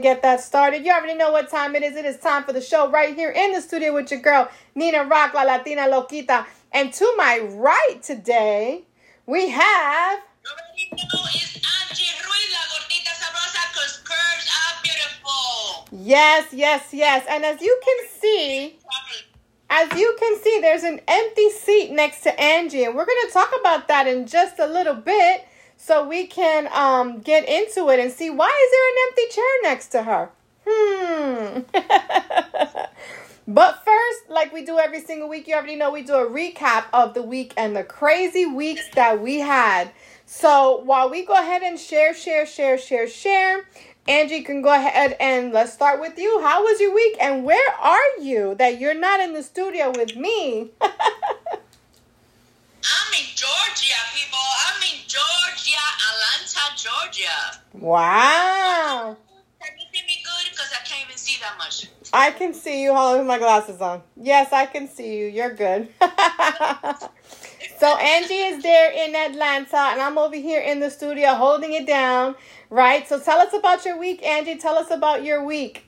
get that started. You already know what time it is. It is time for the show right here in the studio with your girl, Nina Rock, La Latina Loquita. And to my right today, we have. Yes, yes, yes. And as you can see, as you can see, there's an empty seat next to Angie, and we're going to talk about that in just a little bit so we can um, get into it and see why is there an empty chair next to her? Hmm. but first, like we do every single week, you already know we do a recap of the week and the crazy weeks that we had. So while we go ahead and share, share, share, share, share, Angie can go ahead and let's start with you. How was your week and where are you that you're not in the studio with me? I'm in Georgia, people. I'm in Georgia, Atlanta, Georgia. Wow. Can you see me good? Because I can't even see that much. I can see you. Hold on, with my glasses on. Yes, I can see you. You're good. so Angie is there in Atlanta, and I'm over here in the studio holding it down. Right. So tell us about your week, Angie. Tell us about your week.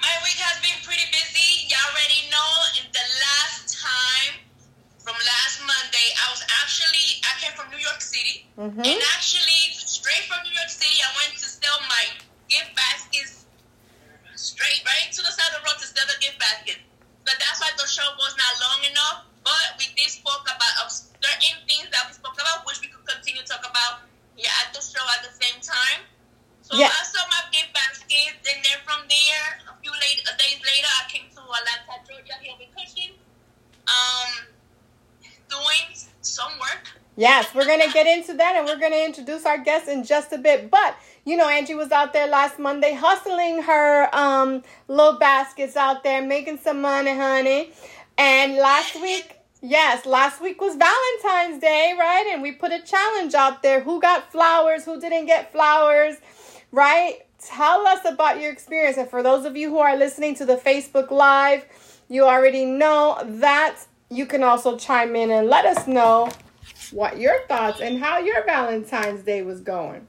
My week has been pretty busy. Y'all already know. In the last time from last Monday, I was actually I came from New York City, Mhm. and actually straight from New York City, I went to sell my gift baskets straight right to the side of the road to sell the gift baskets. So that's why the show was not long enough. But we did spoke about of certain things that we spoke about, which we could continue to talk about here at the show at the same time. So Yeah. I sold my gift baskets, and then from there, a few late, a days later, I came to Atlanta, Georgia, here with Kushions. Um, doing some work. Yes, we're going to get into that and we're going to introduce our guests in just a bit. But, you know, Angie was out there last Monday hustling her um, little baskets out there, making some money, honey. And last week, yes, last week was Valentine's Day, right? And we put a challenge out there who got flowers, who didn't get flowers, right? Tell us about your experience. And for those of you who are listening to the Facebook Live, you already know that you can also chime in and let us know what your thoughts and how your Valentine's Day was going.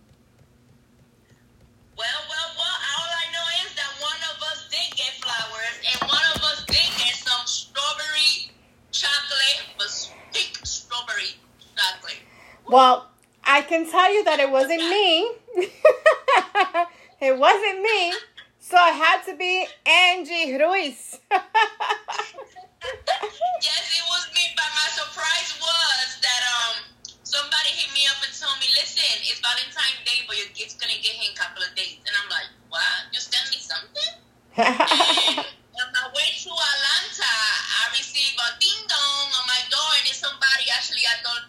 Well, well, well, all I know is that one of us did get flowers, and one of us did get some strawberry chocolate, but pink strawberry chocolate. Well, I can tell you that it wasn't me. it wasn't me. So it had to be Angie Ruiz. yes, it was my surprise was that um somebody hit me up and told me, listen, it's Valentine's Day, but your gift's gonna get here in a couple of days. And I'm like, what? You sent me something? And on my way to Atlanta, I received a ding dong on my door, and it's somebody actually I thought,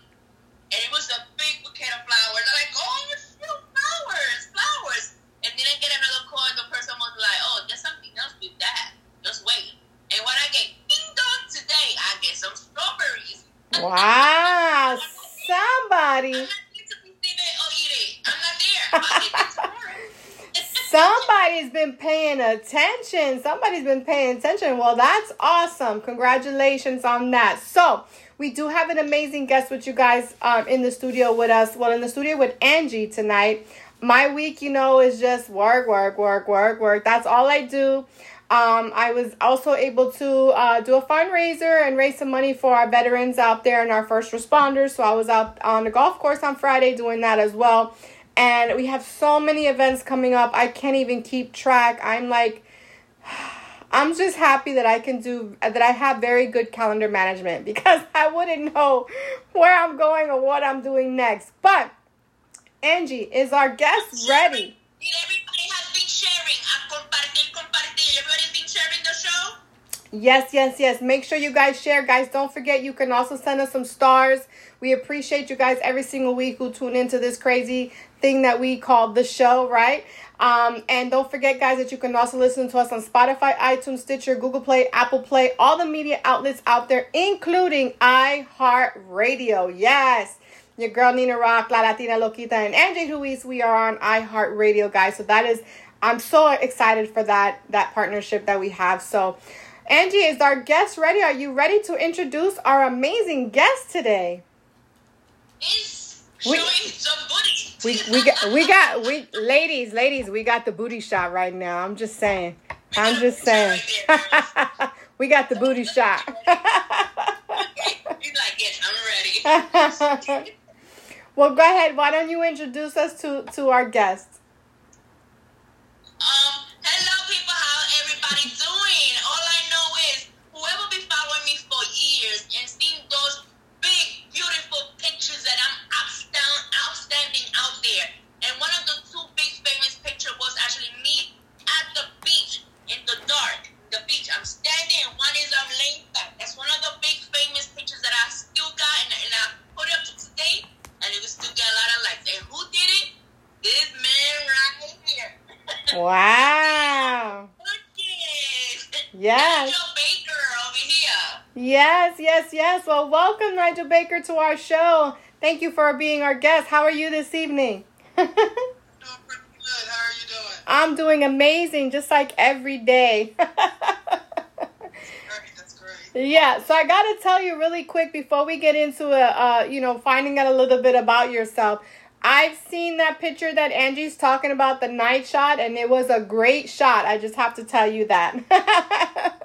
and it was a big bouquet of flowers. I'm like, oh, you feel flowers, flowers. And then I get another call, and the person was like, oh, there's something else with that. Just wait. And what I get, ding dong today, I get some strawberries. wow. Somebody. not here to receive it or eat it. I'm not there. I'll get it tomorrow. Somebody's been paying attention. Somebody's been paying attention. Well, that's awesome. Congratulations on that. So, we do have an amazing guest with you guys um, in the studio with us. Well, in the studio with Angie tonight. My week, you know, is just work, work, work, work, work. That's all I do. Um, I was also able to uh, do a fundraiser and raise some money for our veterans out there and our first responders. So I was out on the golf course on Friday doing that as well. And we have so many events coming up. I can't even keep track. I'm like, I'm just happy that I can do that. I have very good calendar management because I wouldn't know where I'm going or what I'm doing next. But Angie, is our guest ready? Everybody's been sharing the show? Yes, yes, yes. Make sure you guys share. Guys, don't forget you can also send us some stars. We appreciate you guys every single week who tune into this crazy thing that we call the show, right? Um, and don't forget, guys, that you can also listen to us on Spotify, iTunes, Stitcher, Google Play, Apple Play, all the media outlets out there, including iHeartRadio. Yes. Your girl Nina Rock, La Latina Loquita, and Angie Ruiz. We are on iHeartRadio, guys. So that is, I'm so excited for that that partnership that we have. So, Angie, is our guest ready? Are you ready to introduce our amazing guest today? Is We, Showing some booty. We we got we got we ladies ladies we got the booty shot right now. I'm just saying. I'm just saying. we got the booty shot. He's like, yes, I'm ready. well, go ahead. Why don't you introduce us to to our guest? Um, hello, people. How everybody doing? All I know is whoever been following me for years and seen those big, beautiful pictures that I'm outstanding out there. And one of the two big famous pictures was actually me at the beach in the dark. The beach. I'm standing, and one is I'm laying back. That's one of the big famous pictures that I still got, and, and I put it up to today, and it will still get a lot of likes. And who did it? This man right here. Wow. Yes. Nigel Baker over here. Yes, yes, yes. Well, welcome, Nigel Baker, to our show. Thank you for being our guest. How are you this evening? doing pretty good. How are you doing? I'm doing amazing, just like every day. Yeah, so I got to tell you really quick before we get into a, uh, you know, finding out a little bit about yourself. I've seen that picture that Angie's talking about, the night shot, and it was a great shot. I just have to tell you that.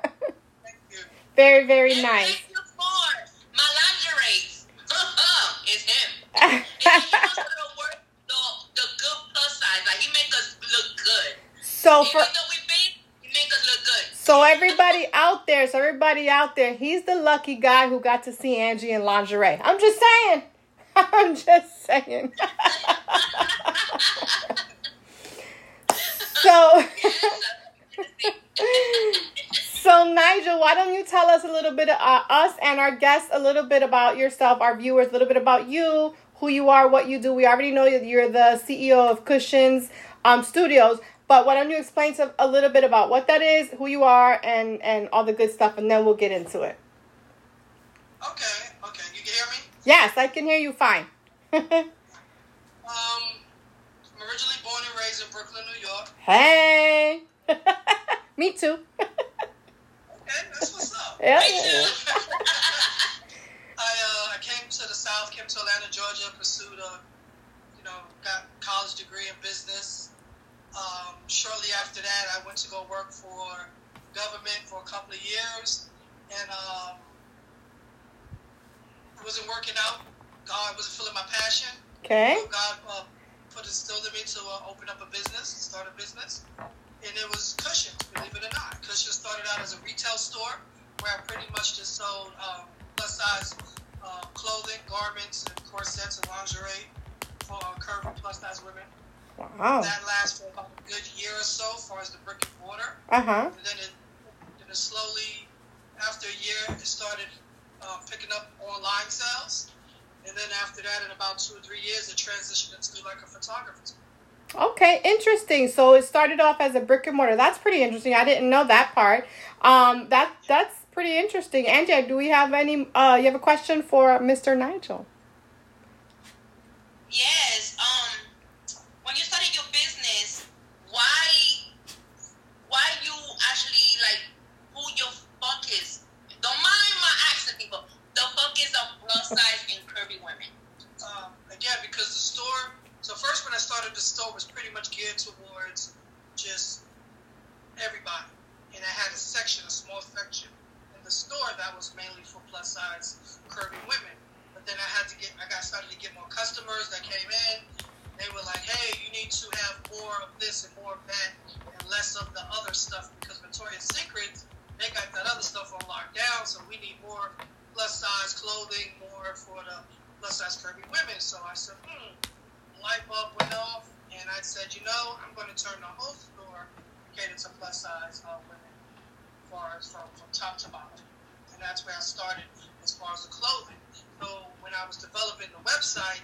very, very And nice. my lingerie. it's him. And he knows how to work the, the good plus size. Like he make us look good. So for Even we big, he make us look good. so everybody out there, so everybody out there, he's the lucky guy who got to see Angie in lingerie. I'm just saying. I'm just saying. so So Nigel, why don't you tell us a little bit, uh, us and our guests, a little bit about yourself, our viewers, a little bit about you, who you are, what you do. We already know that you're the CEO of Kushions um, Studios, but why don't you explain to, a little bit about what that is, who you are, and and all the good stuff, and then we'll get into it. Okay, okay. You can hear me? Yes, I can hear you fine. Um, I'm originally born and raised in Brooklyn, New York. hey, me too. Okay, that's what's up. Yeah. I uh, I came to the South, came to Atlanta, Georgia, pursued a, you know, got college degree in business. Um, shortly after that, I went to go work for government for a couple of years, and um, it wasn't working out. God wasn't feeling my passion. Okay. So God uh, put instilled in me to uh, open up a business, start a business, and it was Kushions, believe it or not. Kushions started out as a retail store where I pretty much just sold um, plus size uh, clothing, garments, and corsets and lingerie for uh, curvy plus size women. Wow. That lasted for about a good year or so, as far as the brick and mortar. Uh huh. And then it, then it slowly, after a year, it started uh, picking up online sales. And then after that, in about two or three years, it transitioned into like a photography. Okay, interesting. So it started off as a brick and mortar. That's pretty interesting. I didn't know that part. Um, that that's pretty interesting. Angie, do we have any? Uh, you have a question for Mr. Nigel? Yes. Um, when you started your business, why, why you actually like who your focus? Don't mind my accent, people. The focus on plus size and curvy women. Um, again, because the store. So first, when I started, the store was pretty much geared towards just everybody, and I had a section, a small section in the store that was mainly for plus size curvy women. But then I had to get, I got started to get more customers that came in. They were like, "Hey, you need to have more of this and more of that, and less of the other stuff because Victoria's Secret they got that other stuff on lockdown, so we need more plus size clothing, more for the plus size curvy women." So I said, "Hmm." Light bulb went off, and I said, "You know, I'm going to turn the whole store catered to plus size uh, women, as far as from, from top to bottom." And that's where I started as far as the clothing. So when I was developing the website,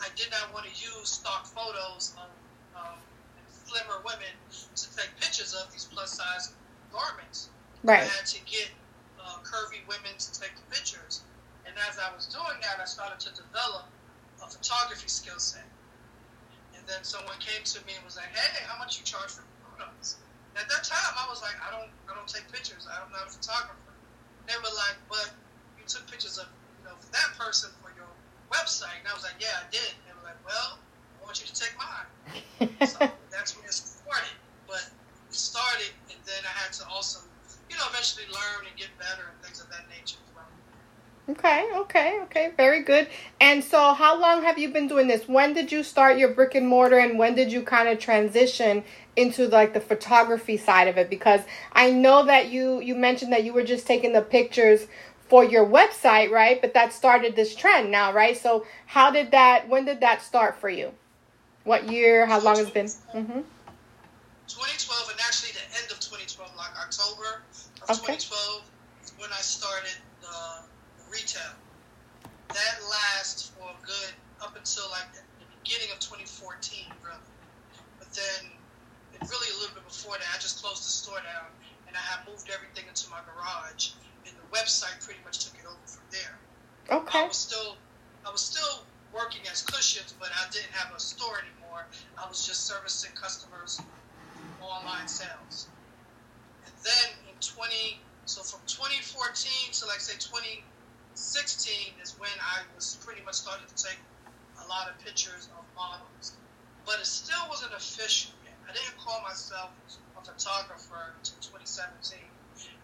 I did not want to use stock photos of um, slimmer women to take pictures of these plus size garments. Right. I had to get uh, curvy women to take the pictures. And as I was doing that, I started to develop a photography skill set. And then someone came to me and was like, "Hey, how much you charge for photos?" At that time, I was like, "I don't, I don't take pictures. I'm not a photographer." They were like, "But you took pictures of, you know, that person for your website." And I was like, "Yeah, I did." They were like, well, I want you to take mine. so that's when it started. But it started, and then I had to also, you know, eventually learn and get better and things of that nature. Okay, okay, okay. Very good. And so, how long have you been doing this? When did you start your brick and mortar, and when did you kind of transition into like the photography side of it? Because I know that you you mentioned that you were just taking the pictures for your website, right? But that started this trend now, right? So, how did that? When did that start for you? What year? How long has it been? Mm-hmm. 2012, and actually the end of 2012, like October of okay. 2012, when I started retail. That lasts for a good up until like the beginning of 2014, really. But then, really a little bit before that, I just closed the store down and I had moved everything into my garage, and the website pretty much took it over from there. Okay. I was still, I was still working as Kushions, but I didn't have a store anymore. I was just servicing customers online sales. And then in 20, so from 2014 to like say 20, 16 is when I was pretty much starting to take a lot of pictures of models, but it still wasn't official yet. I didn't call myself a photographer until 2017,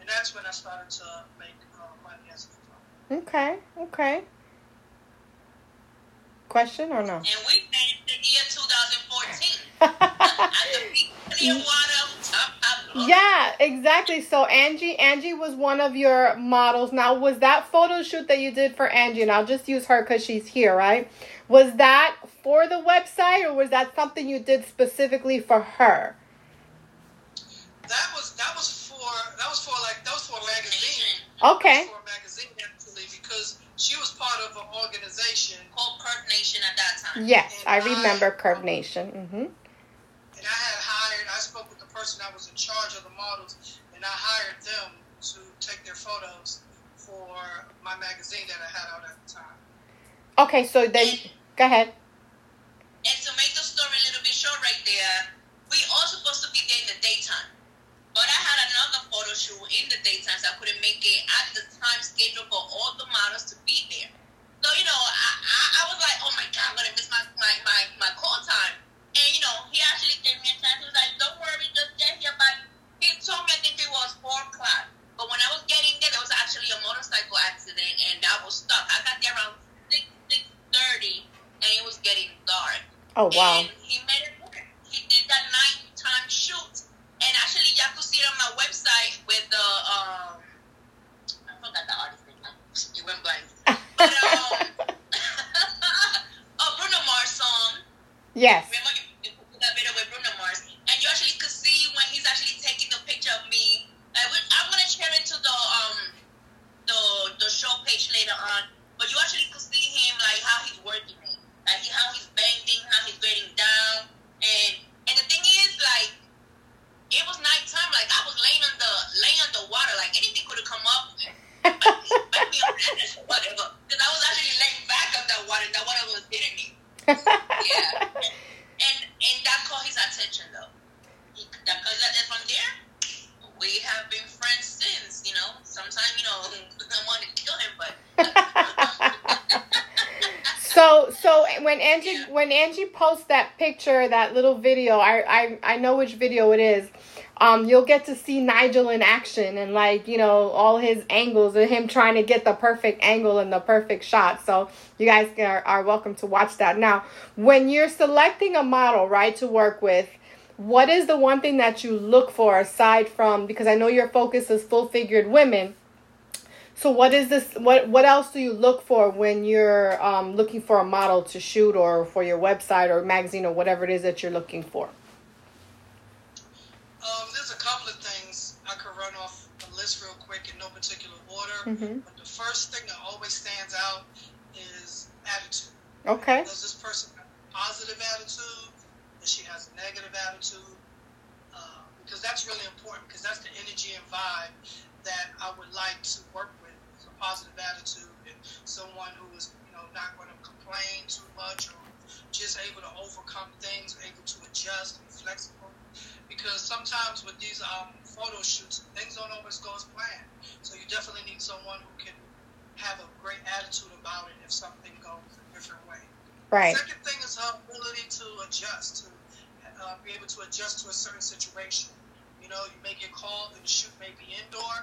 and that's when I started to make uh, money as a photographer. Okay, okay. Question or no? And we made the year 2014. Yeah, exactly. So Angie, Angie was one of your models. Now, was that photo shoot that you did for Angie? And I'll just use her because she's here, right? Was that for the website, or was that something you did specifically for her? That was that was for that was for like that was for a magazine. Okay. For a magazine actually, because she was part of an organization called Curve Nation at that time. Yes, and I remember Curve Nation. Mm-hmm. And I had hired. I spoke with the person that was in charge of the models, and I hired them to take their photos for my magazine that I had out at the time. Okay, so then and, go ahead. And to make the story a little bit short, right there, we all supposed to be there in the daytime. But I had another photo shoot in the daytime, so I couldn't make it at the time schedule for all the models to be there. So, you know, I, I, I was like, oh my God, I'm going to miss my, my, my, my call time. And, you know, he actually gave me a chance. He was like, don't worry, just get here. But he told me, I think it was 4 o'clock. But when I was getting there, there was actually a motorcycle accident, and I was stuck. I got there around 6, 6.30, and it was getting dark. Oh, wow. And he made it work. He did that nighttime shoot and actually, y'all could see it on my website with the um, I forgot the artist name. It went blank. But um, a Bruno Mars song. Yes. Remember you, you put that video with Bruno Mars, and you actually could see when he's actually taking the picture of me. I would, I'm gonna share it to the um the the show page later on. But you actually could see him like how he's working it, like how he's bending, how he's getting down, and and the thing is like it was nighttime. Like I was laying on the laying on the water. Like anything could have come up, but me on whatever. Because I was actually laying back on that water. That water was hitting me. Yeah, and and that caught his attention though. He, that, and from there, we have been friends since. You know, sometimes you know I want to kill him, but. So so when Angie when Angie posts that picture, that little video, I I, I know which video it is. Um, you'll get to see Nigel in action and like you know all his angles and him trying to get the perfect angle and the perfect shot. So you guys are, are welcome to watch that. Now, when you're selecting a model, right, to work with, what is the one thing that you look for aside from because I know your focus is full figured women so what is this? What what else do you look for when you're um, looking for a model to shoot, or for your website or magazine or whatever it is that you're looking for? Um, there's a couple of things I could run off a list real quick in no particular order. Mm-hmm. But the first thing that always stands out attitude. Okay. Does this person have a positive attitude? Does she has a negative attitude? Uh, because that's really important because that's the energy and vibe that I would like to work with a positive attitude and someone who is, you know, not going to complain too much or just able to overcome things, able to adjust and be flexible. Because sometimes with these um, photo shoots, things don't always go as planned. So you definitely need someone who can have a great attitude about it if something goes a different way. Right. Second thing is her ability to adjust, to uh, be able to adjust to a certain situation. You know, you may get called and the shoot may be indoor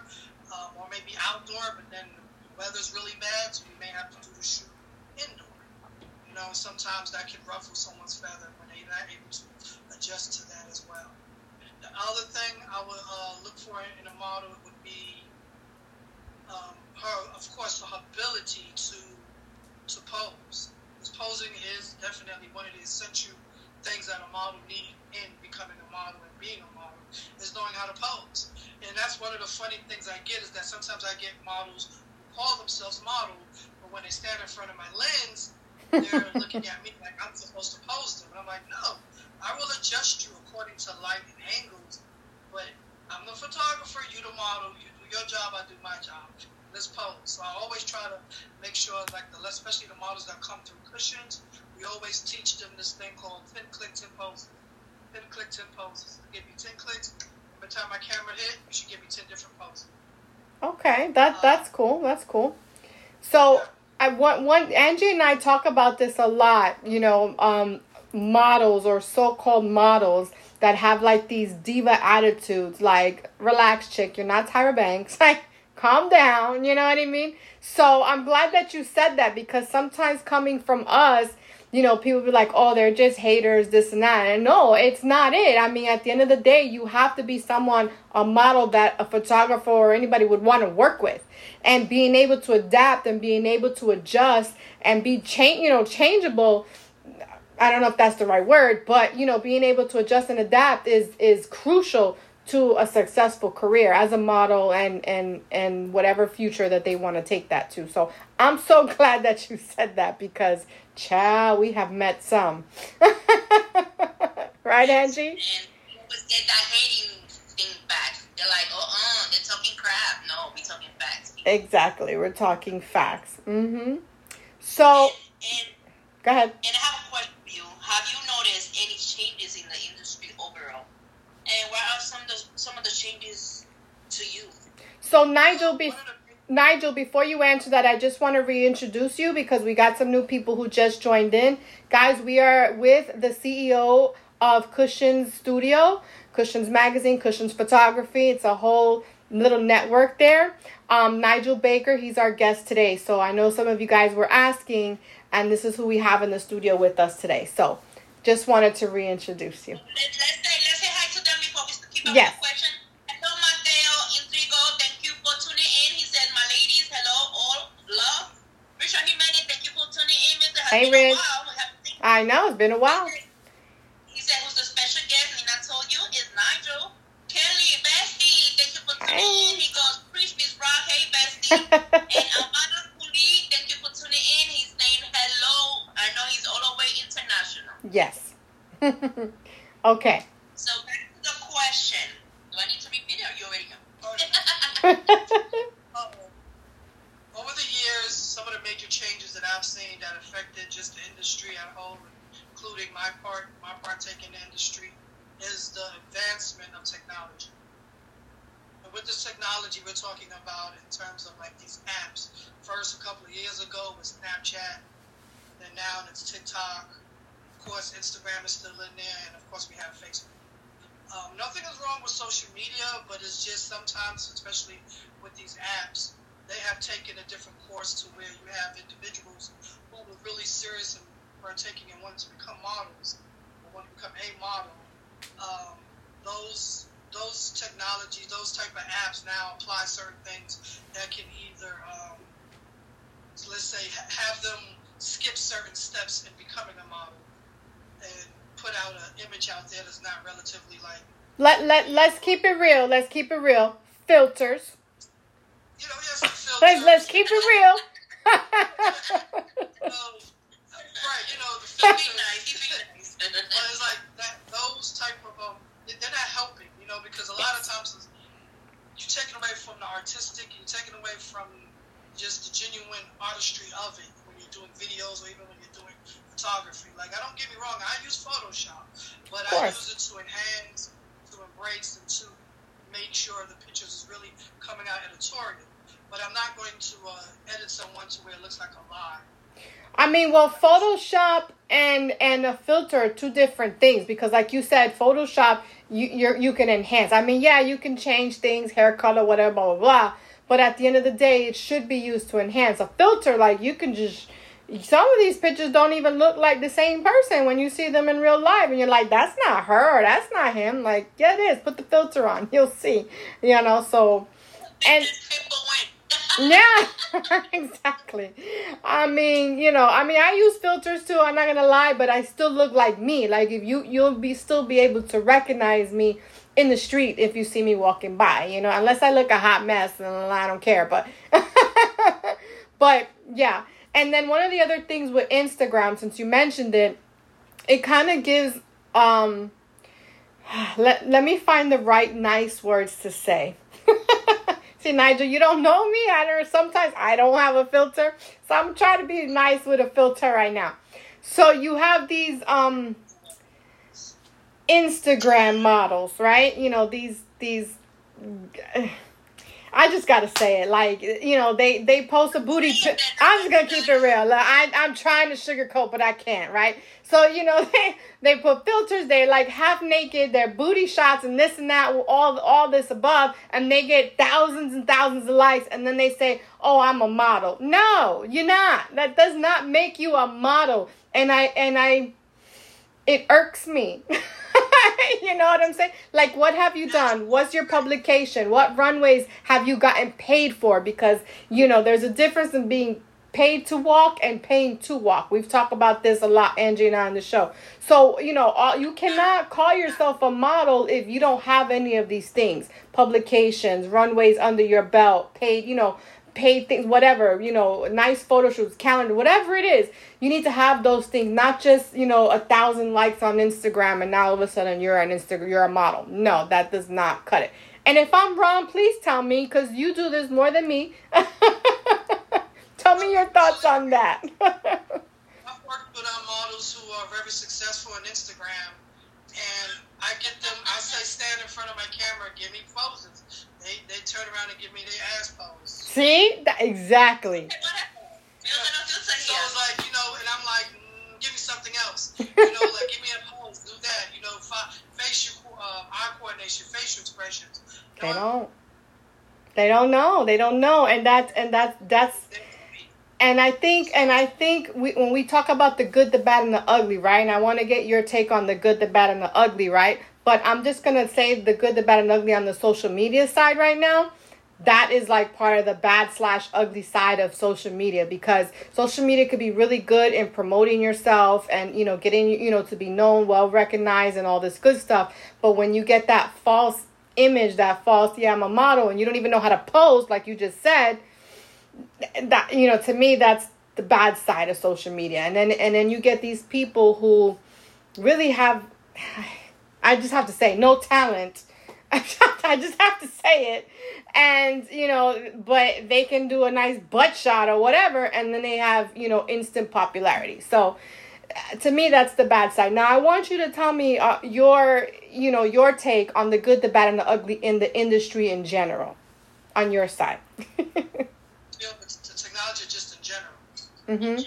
um, or maybe outdoor, but then the weather's really bad, so you may have to do the shoot indoor. You know, sometimes that can ruffle someone's feather when they're not able to adjust to that as well. The other thing I would uh, look for in a model would be um, her, of course, her ability to to pose. Because posing is definitely one of the essential things that a model needs in becoming a model and being a model is knowing how to pose. And that's one of the funny things I get is that sometimes I get models who call themselves model, but when they stand in front of my lens, they're looking at me like I'm supposed to pose them. And I'm like, no, I will adjust you according to light and angles, but I'm the photographer, you the model, you do your job, I do my job. Let's pose. So I always try to make sure, like the especially the models that come through Kushions, we always teach them this thing called 10 click 10 poses. 10 click 10 poses. Give you 10 clicks. Every time my camera hit, you should give me 10 different poses. Okay, that that's cool. That's cool. So I want one Angie and I talk about this a lot. You know, um, models or so-called models that have like these diva attitudes, like relax, chick, you're not Tyra Banks. Like, calm down. You know what I mean? So I'm glad that you said that because sometimes coming from us, you know, people be like, oh, they're just haters, this and that. And no, it's not it. I mean, at the end of the day, you have to be someone, a model that a photographer or anybody would want to work with. And being able to adapt and being able to adjust and be change, you know, changeable. I don't know if that's the right word, but you know, being able to adjust and adapt is is crucial to a successful career as a model and and and whatever future that they want to take that to. So I'm so glad that you said that because child, we have met some. right, Angie? And get that hating thing back. They're like, oh, uh, they're talking crap. No, we talking facts. Exactly. We're talking facts. Mm-hmm. So, And, go ahead. and I have a question for you. Have you noticed any changes in the? And what are some of the, some of the changes to you? So, Nigel, be- One of the big- Nigel, before you answer that, I just want to reintroduce you because we got some new people who just joined in. Guys, we are with the CEO of Kushions Studio, Kushions Magazine, Kushions Photography. It's a whole little network there. Um, Nigel Baker, he's our guest today. So I know some of you guys were asking, and this is who we have in the studio with us today. So just wanted to reintroduce you. Let, let's say let's say hi to them before we keep up Yes. the question. Hello, Mateo Intrigo. Thank you for tuning in. He said, "My ladies, hello, all love." Richard Jimenez, thank you for tuning in. Mr. Has Hey, been a Rich. I know, it's been a while. He said, "Who's the special guest?" And I told you it's Nigel. Kelly, bestie, thank you for tuning Hey. in. He goes, "Preach, Miss Rock. Hey, bestie." and Amanda Kuli, thank you for tuning in. He's saying hello. I know he's all the way international. yes. okay. So back to the question. Do I need to repeat it or you already know? Over the years, some of the major changes that I've seen that affected just the industry at whole, including my part, my partake in the industry, is the advancement of technology. And with this technology, we're talking about in terms of like these apps. First, a couple of years ago was Snapchat, then now it's TikTok. Of course, Instagram is still in there, and of course, we have Facebook. Um, nothing is wrong with social media, but it's just sometimes, especially with these apps, they have taken a different course to where you have individuals who are really serious and partaking and wanting to become models or want to become a model. Um, those those technologies, those type of apps now apply certain things that can either, um, let's say, have them skip certain steps in becoming a model and put out out there that's not relatively like Let let let's keep it real. Let's keep it real. Filters. you know, yes, filters. Let's let's keep it real. Um, right, you know, the He be nice. He be nice. But it's like that. Those type of um, they're not helping, you know, because a lot of times you're taking away from the artistic, you're taking away from just the genuine artistry of it when you're doing videos or even when you're doing photography. Like, I don't get me wrong, I use Photoshop, but I use it to enhance, to embrace, and to make sure the pictures is really coming out editorial. But I'm not going to uh, edit someone to where it looks like a lie. I mean, well, Photoshop and and a filter are two different things because, like you said, Photoshop you you you can enhance. I mean, yeah, you can change things, hair color, whatever, blah blah blah. But at the end of the day, it should be used to enhance. A filter, like you can just some of these pictures don't even look like the same person when you see them in real life and you're like that's not her that's not him. Like yeah it is. Put the filter on. You'll see you know so and yeah exactly. I mean you know i mean i use filters too i'm not gonna lie but i still look like me. Like if you you'll be still be able to recognize me in the street if you see me walking by you know unless i look a hot mess and i don't care but but yeah and then one of the other things with Instagram, since you mentioned it, it kind of gives um let let me find the right nice words to say. See, Nigel, you don't know me. I don't sometimes I don't have a filter. So I'm trying to be nice with a filter right now. So you have these um Instagram models, right? You know, these these I just gotta say it. Like you know, they they post a booty. I'm just gonna keep it real. I I'm trying to sugarcoat, but I can't. Right. So you know they they put filters. They're like half naked. They're booty shots and this and that. All all this above, and they get thousands and thousands of likes. And then they say, "Oh, I'm a model." No, you're not. That does not make you a model. And I and I, it irks me. you know what I'm saying? Like, what have you done? What's your publication? What runways have you gotten paid for? Because, you know, there's a difference in being paid to walk and paying to walk. We've talked about this a lot, Angie and I on the show. So, you know, all, you cannot call yourself a model if you don't have any of these things publications, runways under your belt, paid, you know, paid things, whatever, you know, nice photo shoots, calendar, whatever it is, you need to have those things, not just, you know, a thousand likes on Instagram and now all of a sudden you're an Instagram, you're a model. No, that does not cut it. And if I'm wrong, please tell me because you do this more than me. tell me your thoughts on that. I've worked with our models who are very successful on Instagram, and I get them. I say, stand in front of my camera, give me poses they, they turn around and give me their ass pose. See? That, exactly. So it's like, you know, and I'm like, mm, give me something else. You know, like, give me a pose, do that. You know, facial, uh, eye coordination, facial expressions. You know, they don't. They don't know. They don't know, and that's and that's that's. And I think, and I think we, when we talk about the good, the bad, and the ugly, right? And I want to get your take on the good, the bad, and the ugly, right? But I'm just gonna say the good, the bad, and ugly on the social media side right now. That is like part of the bad slash ugly side of social media because social media could be really good in promoting yourself and you know getting you know to be known, well recognized, and all this good stuff. But when you get that false image, that false yeah I'm a model, and you don't even know how to pose, like you just said, that you know to me that's the bad side of social media. And then and then you get these people who really have I just have to say, no talent. I just have to say it. And, you know, but they can do a nice butt shot or whatever, and then they have, you know, instant popularity. So, uh, to me that's the bad side now i want you to tell me uh, your you know your take on the good the bad and the ugly in the industry in general on your side you know, the technology just in general mm-hmm.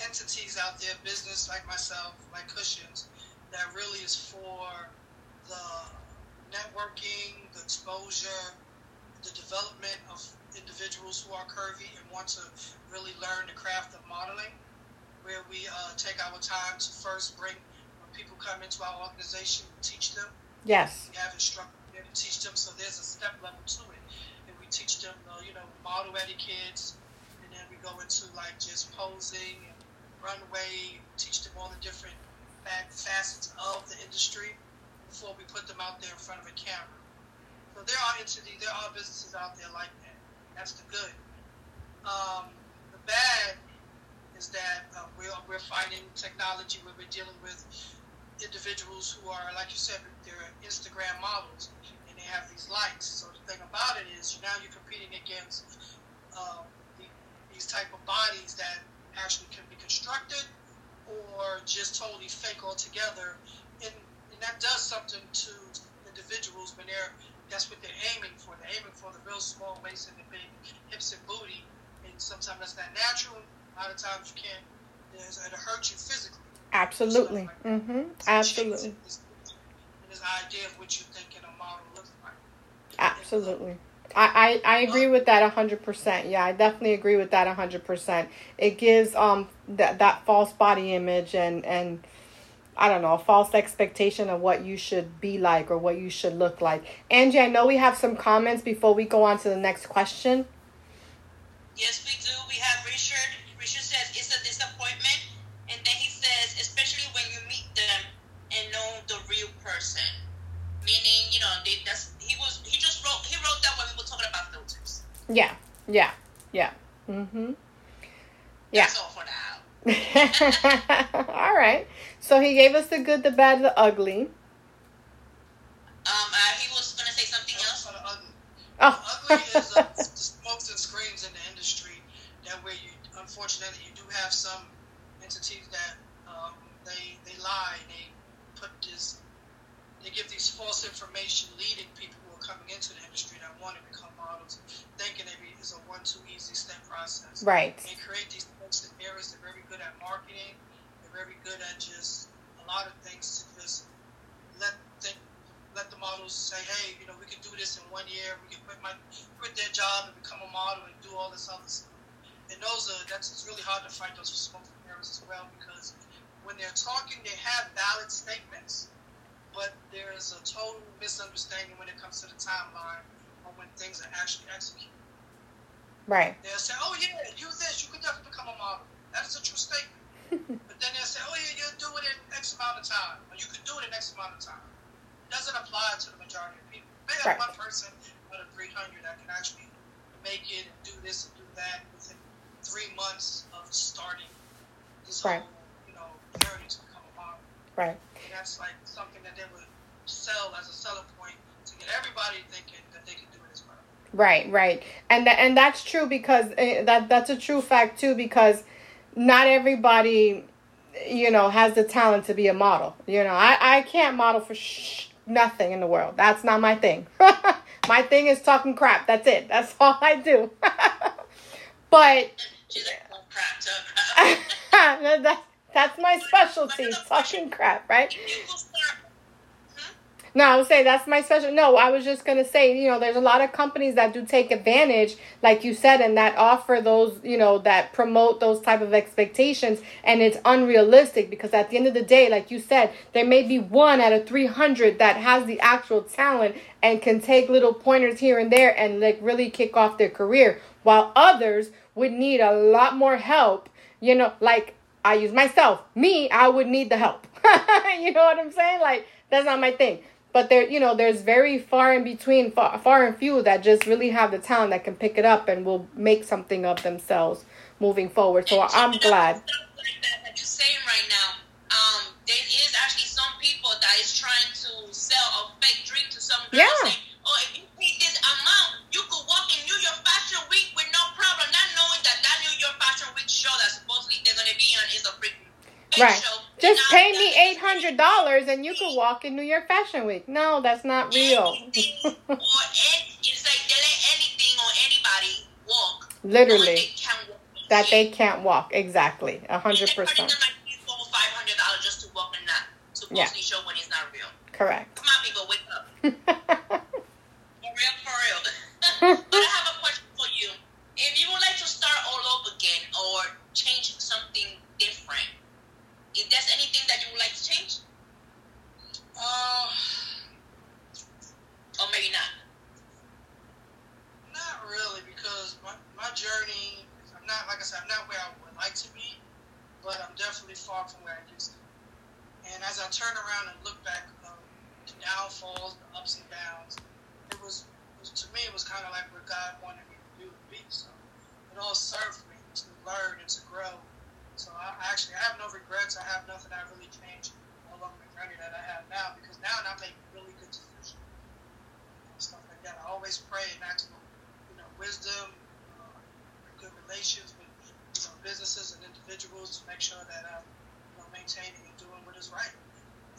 Entities out there, business like myself, like Kushions, that really is for the networking, the exposure, the development of individuals who are curvy and want to really learn the craft of modeling, where we uh, take our time to first bring when people come into our organization, teach them. Yes. We have instructors there to teach them, so there's a step level to it. And we teach them, uh, you know, model etiquettes, and then we go into like just posing and runway, teach them all the different facets of the industry before we put them out there in front of a camera. So there are entities, there are businesses out there like that. That's the good. Um, the bad is that uh, we're, we're finding technology where we're dealing with individuals who are, like you said, they're Instagram models and they have these likes. So the thing about it is now you're competing against the, these type of bodies that actually can be constructed or just totally fake altogether. And, and that does something to individuals when they're that's what they're aiming for. They're aiming for the real small waist and the big hips and booty. And sometimes that's not natural. A lot of times you can't. It'll hurt you physically. Absolutely. Like mm-hmm. Absolutely. This, this idea of what you think in a model looks like. Absolutely. I, I, agree with that hundred percent. Yeah, I definitely agree with that hundred percent. It gives um that that false body image and and I don't know, a false expectation of what you should be like or what you should look like. Angie, I know we have some comments before we go on to the next question. Yes, we do. We have Richard. Richard says it's a disappointment, and then he says, especially when you meet them and know the real person. Meaning, you know, they, that's he was he just wrote he wrote that when we were talking about filters. Yeah, yeah, yeah. Mm-hmm. Yeah. That's all for now. all right. So he gave us the good, the bad, the ugly. Um, uh, he was gonna say something else. The ugly. Oh. Ugly is uh, the smokes and screams in the industry. That where you, unfortunately, you do have some entities that um, they they lie. They put this, they give these false information, leading people who are coming into the industry that want to become models, thinking it is a one-two easy step process. Right. They create these folks in areas. They're very good at marketing. They're very good at just a lot of things to just let think, let the models say, hey, you know, we can do this in one year. We can quit my quit their job and become a model and do all this other stuff. And those are that's it's really hard to fight those smoke mirrors as well because when they're talking, they have valid statements, but there is a total misunderstanding when it comes to the timeline or when things are actually executed. Right. They'll say, "Oh yeah, use this. You could definitely become a model." That is a true statement. but then they'll say, "Oh yeah, you'll do it in X amount of time, or you could do it in X amount of time." It doesn't apply to the majority of people. Maybe Right. one person out of 300 that can actually make it and do this and do that within three months of starting this Right. whole, you know, journey to become a model. Right. And that's like something that they would sell as a selling point to get everybody thinking that they can do it as well. Right, right, and tha- and that's true because uh, that that's a true fact too because not everybody, you know, has the talent to be a model. You know, I I can't model for sh- nothing in the world. That's not my thing. my thing is talking crap. That's it. That's all I do. but She's like, crap, crap. that, that's my specialty, talking crap, right? If you will start, No, I would say that's my special. No, I was just gonna say, you know, there's a lot of companies that do take advantage, like you said, and that offer those, you know, that promote those type of expectations, and it's unrealistic because at the end of the day, like you said, there may be one out of three hundred that has the actual talent and can take little pointers here and there and like really kick off their career, while others would need a lot more help. You know, like I use myself, me, I would need the help. you know what I'm saying? Like that's not my thing but there you know there's very far in between far, far and few that just really have the talent that can pick it up and will make something of themselves moving forward so i'm glad Stuff like that that you're saying right now. Um, there is actually some people that is trying to sell a fake drink to some girl. Yeah. Saying, oh, if you pay this amount, you could walk in New York Fashion Week with no problem, not knowing that that New York Fashion Week show that supposedly they're gonna be on is a right show. just pay me eight hundred dollars and you could walk in new york fashion week no that's not real or any, it's like they let anything or anybody walk. literally they can walk. that they can't walk exactly a hundred percent them like three, four, five hundred dollars just to walk in that supposedly Yeah. show when it's not real. correct Come on, people, wake up. For real, for real. but I have a question for you. If you would like to start all over again or change something different, if there's anything that you would like to change, Uh, or maybe not. Not really, because my, my journey, I'm not, like I said, I'm not where I would like to be, but I'm definitely far from where I used to be. And as I turn around and look back, um, the downfalls, the ups and downs, it was, it was to me, it was kind of like what God wanted me to do to be. So it all served me to learn and to grow. So I actually, I have no regrets. I have nothing I really changed along the journey that I have now, because now I make really good decisions and stuff like that. I always pray and ask for, you know, wisdom, uh, good relations with you know businesses and individuals to make sure that I'm you know, maintaining and doing what is right.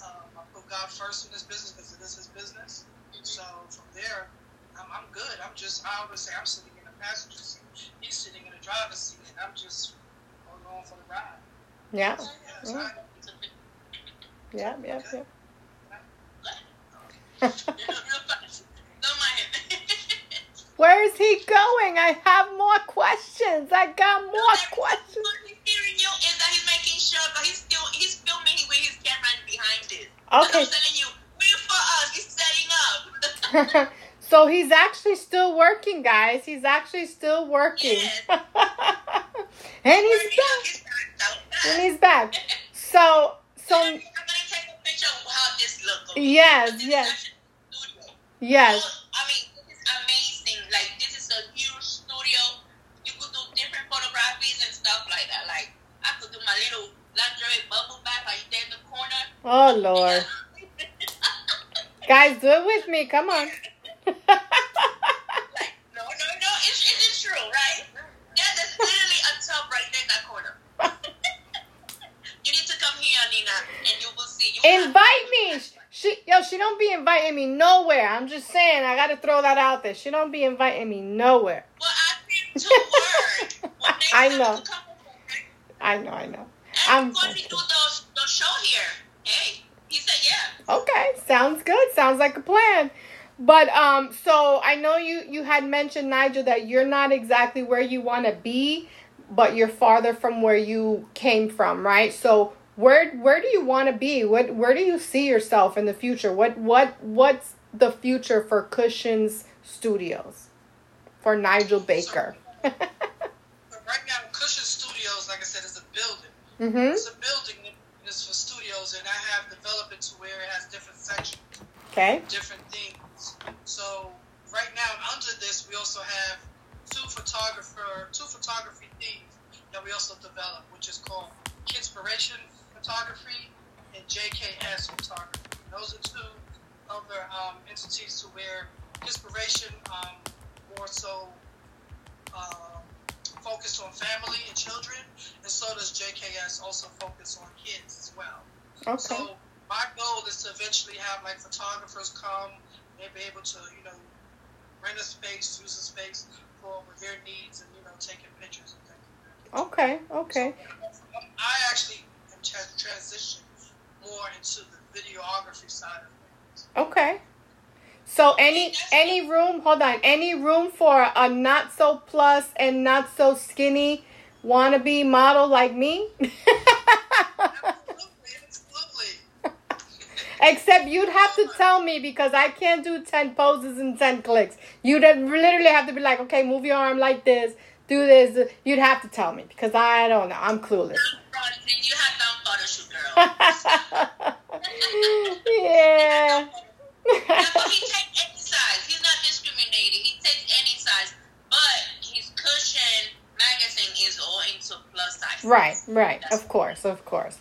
Um, I put God first in this business because it is His business. So from there, I'm, I'm good. I'm just, I always say, I'm sitting in the passenger seat. He's sitting in the driver's seat, and I'm just going on for the ride. Yeah, I- yeah, yeah, yeah. Don't mind him. Where is he going? I have more questions. I got more questions. He's hearing you is that he's making sure, but he's still he's filming with his camera behind it. Okay. I'm telling you, wait for us. He's setting up. so he's actually still working, guys. He's actually still working. Yes. and he's Working on back. his time. And he's back. So, so I'm gonna take a picture of how this looks. okay? Yes, yes. yes. So, I mean, this is amazing. Like, this is a huge studio. You could do different photographies and stuff like that. Like, I could do my little lingerie bubble bath right there in the corner. Oh Lord. Guys, do it with me. Come on. like, no, no, no. It's, it's true, right? Yeah, there's literally a tub right there in that corner. you need to come here, Nina, and you will see. You Invite me. She yo, she don't be inviting me nowhere. I'm just saying, I gotta throw that out there. She don't be inviting me nowhere. Well, I came to work. I know. you come over, I know, I know. I'm going to do the, the show here. Hey, he said yeah. Okay, sounds good. Sounds like a plan. But um, so I know you you had mentioned Nigel that you're not exactly where you want to be, but you're farther from where you came from, right? So where where do you want to be? What where do you see yourself in the future? What what what's the future for Kushions Studios for Nigel Baker? But right now, Kushion Studios, like I said, is a building. mhm. It's a building and it's for studios, and I have developed it to where it has different sections, Okay. different things. So right now, under this, we also have two photographer, two photography themes that we also develop, which is called Kinspiration Photography and JKS Photography. Those are two other um, entities to where Inspiration um, more so um, focused on family and children, and so does JKS also focus on kids as well. Okay. So my goal is to eventually have like photographers come, and be able to you know rent a space, use a space for their needs, and you know taking pictures and things. like that. Okay. Okay. So, I actually tra- transitioned more into the videography side of things. Okay. So any any room, hold on, any room for a not so plus and not so skinny wannabe model like me? Absolutely, absolutely. Except you'd have to tell me because I can't do 10 poses and 10 clicks. You'd have- literally have to be like, okay, move your arm like this, do this. You'd have to tell me because I don't know. I'm clueless. You have done photo shoot, girl. yeah. But he takes any size. He's not discriminating. He takes any size. But his Kushion magazine is all into plus size. right, right. Of course, of course.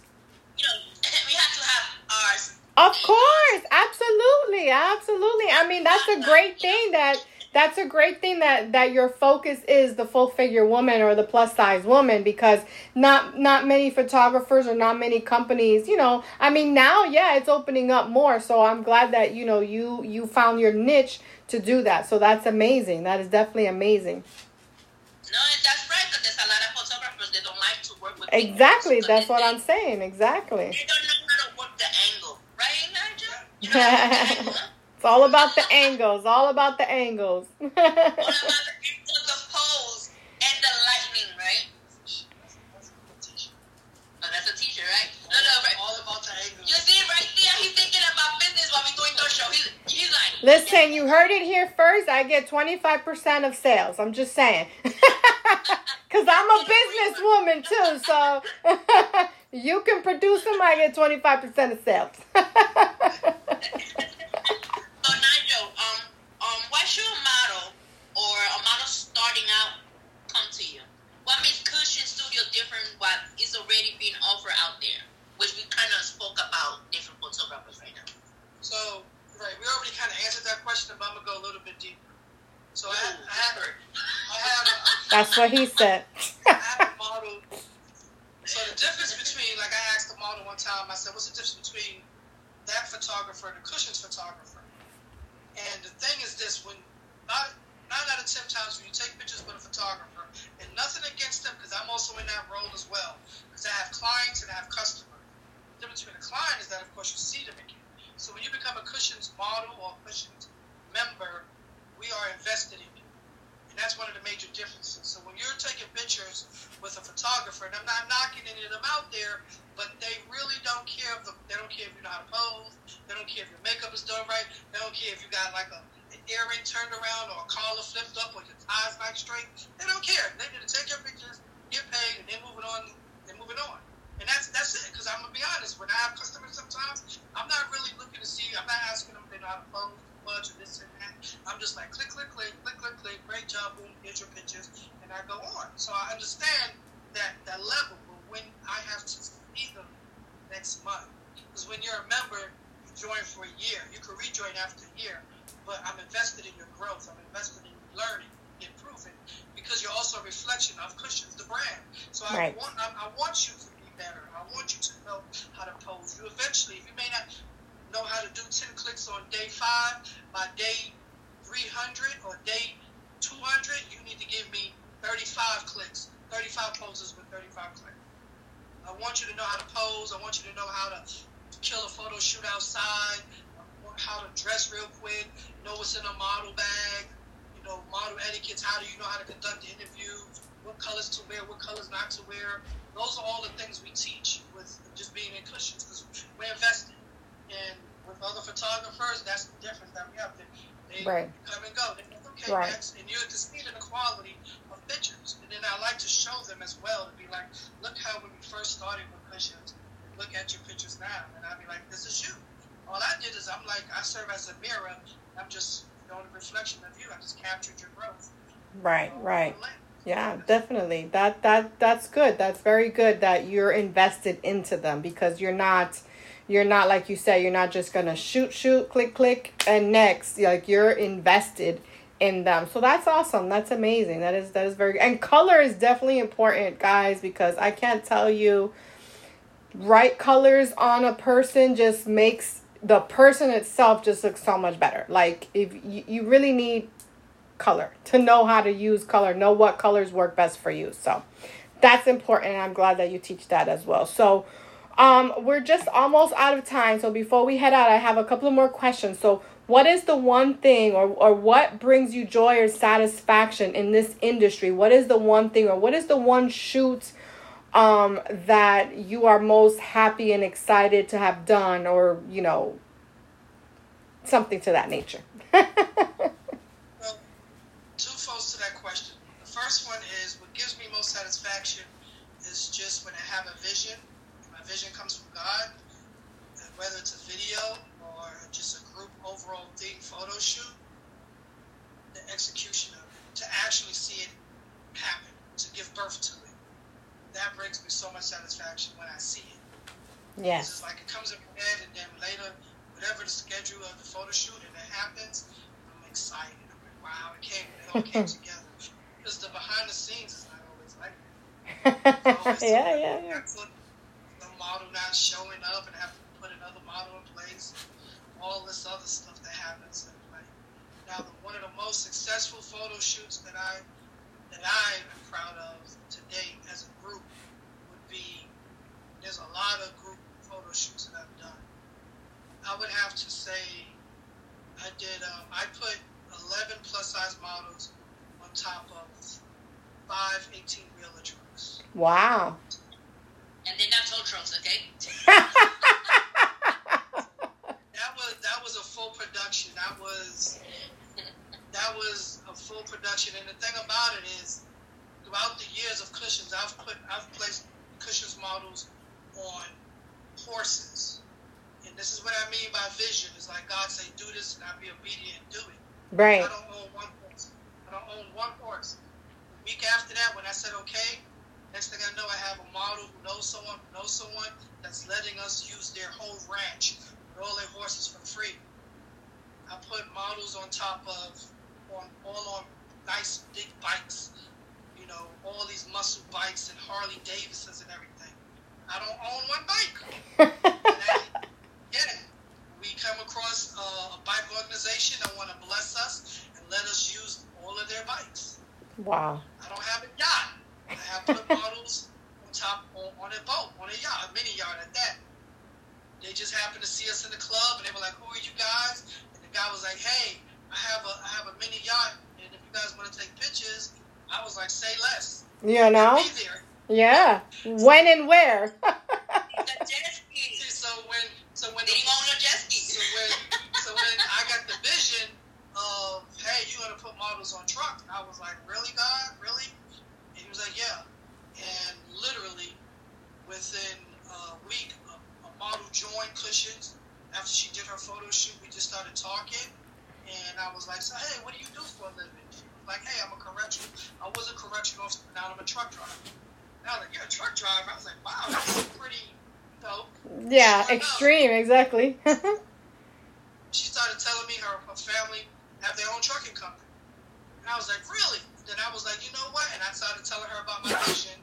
You know, we have to have ours. Of course, absolutely, absolutely. I mean, that's a great thing that that's a great thing that that your focus is the full figure woman or the plus size woman because not not many photographers or not many companies, you know. I mean, now yeah, it's opening up more, so I'm glad that you know you you found your niche to do that. So that's amazing. That is definitely amazing. No, that's right, because there's a lot of photographers that don't like to work with. Exactly, that's they- what I'm saying. Exactly. They don't know how to work the angle. Right, Nigel? You know how to work the angle. It's all about the angles. All about the angles. What about the angle, the pose, and the lightning, right? That's a good t-shirt. Oh, that's a t-shirt, right? No, no, right. All about the angles. You see, right there, he's thinking about business while we're doing the show. He's, he's like, Listen, you heard it here first. I get 25% of sales. I'm just saying. Because I'm a businesswoman too. So you can produce them, I get 25% of sales. So Nigel, um, um, what should a model or a model starting out come to you? What makes Kushion Studio different? What is already being offered out there, which we kind of spoke about different photographers right now. So, right, we already kind of answered that question, but I'm gonna go a little bit deeper. So I have, I have, I have, That's what he said. I have a model. So the difference between, like, I asked the model one time, I said, "What's the difference between that photographer and the Kushions photographer. And the thing is this: when not nine out of ten times when you take pictures with a photographer, and nothing against them because I'm also in that role as well, because I have clients and I have customers. The difference between a client is that, of course, you see them again. So when you become a Kushions model or Kushions member, we are invested in you. And that's one of the major differences. So when you're taking pictures with a photographer, and I'm not knocking any of them out there, but they really don't care if the, they don't care if you know how to pose, they don't care if your makeup is done right, they don't care if you got like a an earring turned around or a collar flipped up or your tie's not straight. They don't care. They need to take your pictures, get paid, and they're moving on. They're moving on. And that's that's it. Because I'm gonna be honest, when I have customers, sometimes I'm not really looking to see. I'm not asking them if they know how to pose much or this and that. I'm just like click, click, click, click, click, click. Great job, boom. Here's your pictures, and I go on. So I understand that that level. But when I have to see them next month, because when you're a member, you join for a year. You can rejoin after a year, but I'm invested in your growth. I'm invested in learning, improving, because you're also a reflection of Kushions, the brand. So I Right. want I, I want you to be better. I want you to know how to pose. You eventually, if you may not know how to do 10 clicks on day five, by day 300 or day 200, you need to give me 35 clicks, 35 poses with 35 clicks. I want you to know how to pose. I want you to know how to kill a photo shoot outside, how to dress real quick, know what's in a model bag, you know, model etiquettes, how do you know how to conduct the interview, what colors to wear, what colors not to wear. Those are all the things we teach with just being in Kushions because we're invested. And with other photographers, that's the difference that we have. They, they Right. come and go. They okay, Right. And you can see the quality of pictures. And then I like to show them as well to be like, look how when we first started with Kushions, look at your pictures now. And I'll be like, this is you. All I did is I'm like, I serve as a mirror. I'm just you know, a reflection of you. I just captured your growth. Right, on right. Yeah, definitely. That that that's good. That's very good that you're invested into them because you're not you're not like you said, you're not just to shoot shoot click click and next. Like you're invested in them. So that's awesome. That's amazing. That is that is very and color is definitely important, guys, because I can't tell you right colors on a person just makes the person itself just looks so much better. Like if you, you really need color to know how to use color, know what colors work best for you. So that's important and I'm glad that you teach that as well. So um we're just almost out of time. So before we head out, I have a couple of more questions. So what is the one thing or, or what brings you joy or satisfaction in this industry? What is the one thing or what is the one shoot um that you are most happy and excited to have done or, you know, something to that nature? Well, to that question. The first one is what gives me most satisfaction is just when I have a vision. Vision comes from God, and whether it's a video or just a group overall theme photo shoot, the execution of it, to actually see it happen, to give birth to it. That brings me so much satisfaction when I see it. It's yes. just like it comes in my head, and then later, whatever the schedule of the photo shoot, and it happens, I'm excited. I'm like, wow, it came, it all came together. Because the behind the scenes is not always like that. Always yeah, yeah, yeah. Model not showing up and have to put another model in place. All this other stuff that happens. And like, now, the, one of the most successful photo shoots that I that I am proud of to date as a group would be there's a lot of group photo shoots that I've done. I would have to say I did. Um, I put 11 plus size models on top of five 18 wheeler trucks. Wow. And they're not tow trucks, okay? That was that was a full production. That was that was a full production. And the thing about it is, throughout the years of Kushions, I've put I've placed Kushions models on horses. And this is what I mean by vision. It's like God say, do this, and I be obedient and do it. Right. I don't own one horse. I don't own one horse. The week after that, when I said okay, Next thing I know, I have a model who knows someone who knows someone that's letting us use their whole ranch, rolling horses for free. I put models on top of, on all on nice big bikes, you know, all these muscle bikes and Harley Davidsons and everything. I don't own one bike. Get it? we come across a, a bike organization that want to bless us and let us use all of their bikes. Wow. I don't have a yacht. I have put models on top on, on a boat, on a yacht, a mini yacht at that. They just happened to see us in the club and they were like, "Who are you guys?" And the guy was like, "Hey, I have a I have a mini yacht, and if you guys want to take pictures, I was like, say less. You know? Yeah. When and where? The jet ski. See, so when so when They own no jet ski. so when so when I got the vision of hey, you gonna put models on trucks, I was like, really, God, really? Was like, yeah. And literally within a week, a, a model joined Kushions. After she did her photo shoot, we just started talking. And I was like, so hey, what do you do for a living? She was like, hey, I'm a correction. I was a correction officer, now I'm a truck driver. And I was like, you're a truck driver? I was like, wow, that's pretty dope. yeah, extreme, exactly. she started telling me her, her family have their own trucking company. And I was like, really? Then I was like, you know what? And I started telling her about my vision.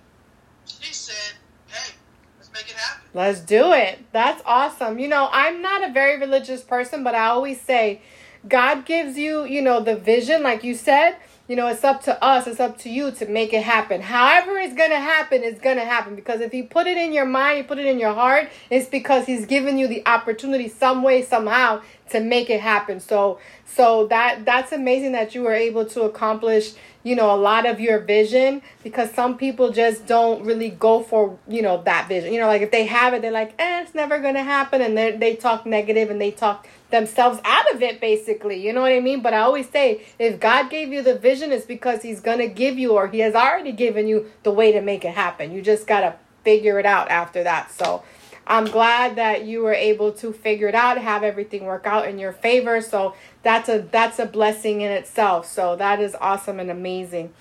She said, hey, let's make it happen. Let's do it. That's awesome. You know, I'm not a very religious person, but I always say God gives you, you know, the vision, like you said. You know, it's up to us, it's up to you to make it happen. However, it's going to happen, it's going to happen. Because if He put it in your mind, He put it in your heart, it's because He's given you the opportunity, some way, somehow, to make it happen. So, so that that's amazing that you were able to accomplish you know a lot of your vision because some people just don't really go for you know that vision. You know like if they have it they're like eh it's never gonna happen and they they talk negative and they talk themselves out of it basically. You know what i mean? But i always say if god gave you the vision it's because he's gonna give you or he has already given you the way to make it happen. You just gotta figure it out after that. So I'm glad that you were able to figure it out, have everything work out in your favor. So that's a that's a blessing in itself. So that is awesome and amazing.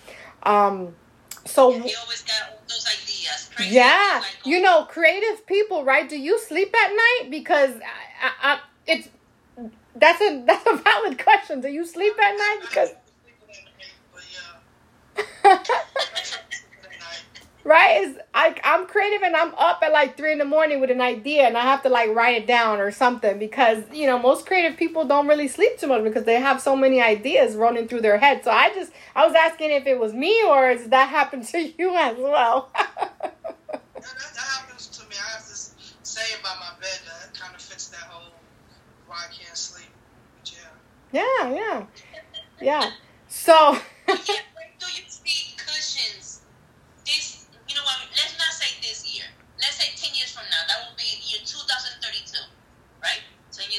Um so He always got those ideas. Crazy yeah, you know, creative people, right? Do you sleep at night? Because I, I, I, it's that's a that's a valid question. Do you sleep at night? Because But yeah, I try to sleep at night. Right is I I'm creative and I'm up at like three in the morning with an idea and I have to like write it down or something because you know most creative people don't really sleep too much because they have so many ideas running through their head. So I just I was asking if it was me or does that happen to you as well? Yeah, that, that happens to me. I have this saying by my bed that kind of fits that whole why I can't sleep. But yeah. yeah, yeah, yeah. So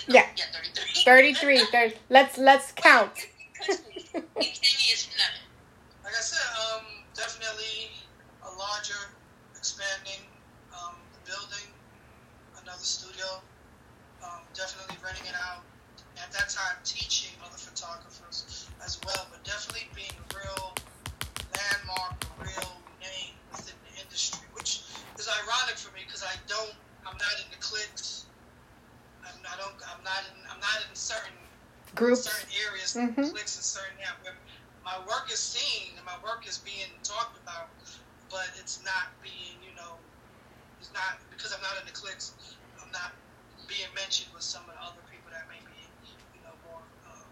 yeah. yeah, 33. 33, 30. Let's, let's count. in Like I said, um, definitely a larger, expanding um, building, another studio, um, definitely renting it out. At that time, teaching other photographers as well, but definitely being a real landmark, a real name within the industry, which is ironic for me because I don't, I'm not in the clicks I'm, don't, I'm not in, I'm not in certain Groups. certain areas, Mhm. clicks in certain yeah, where my work is seen and my work is being talked about, but it's not being, you know, it's not because I'm not in the clicks. I'm not being mentioned with some of the other people that may be, you know, more. Uh,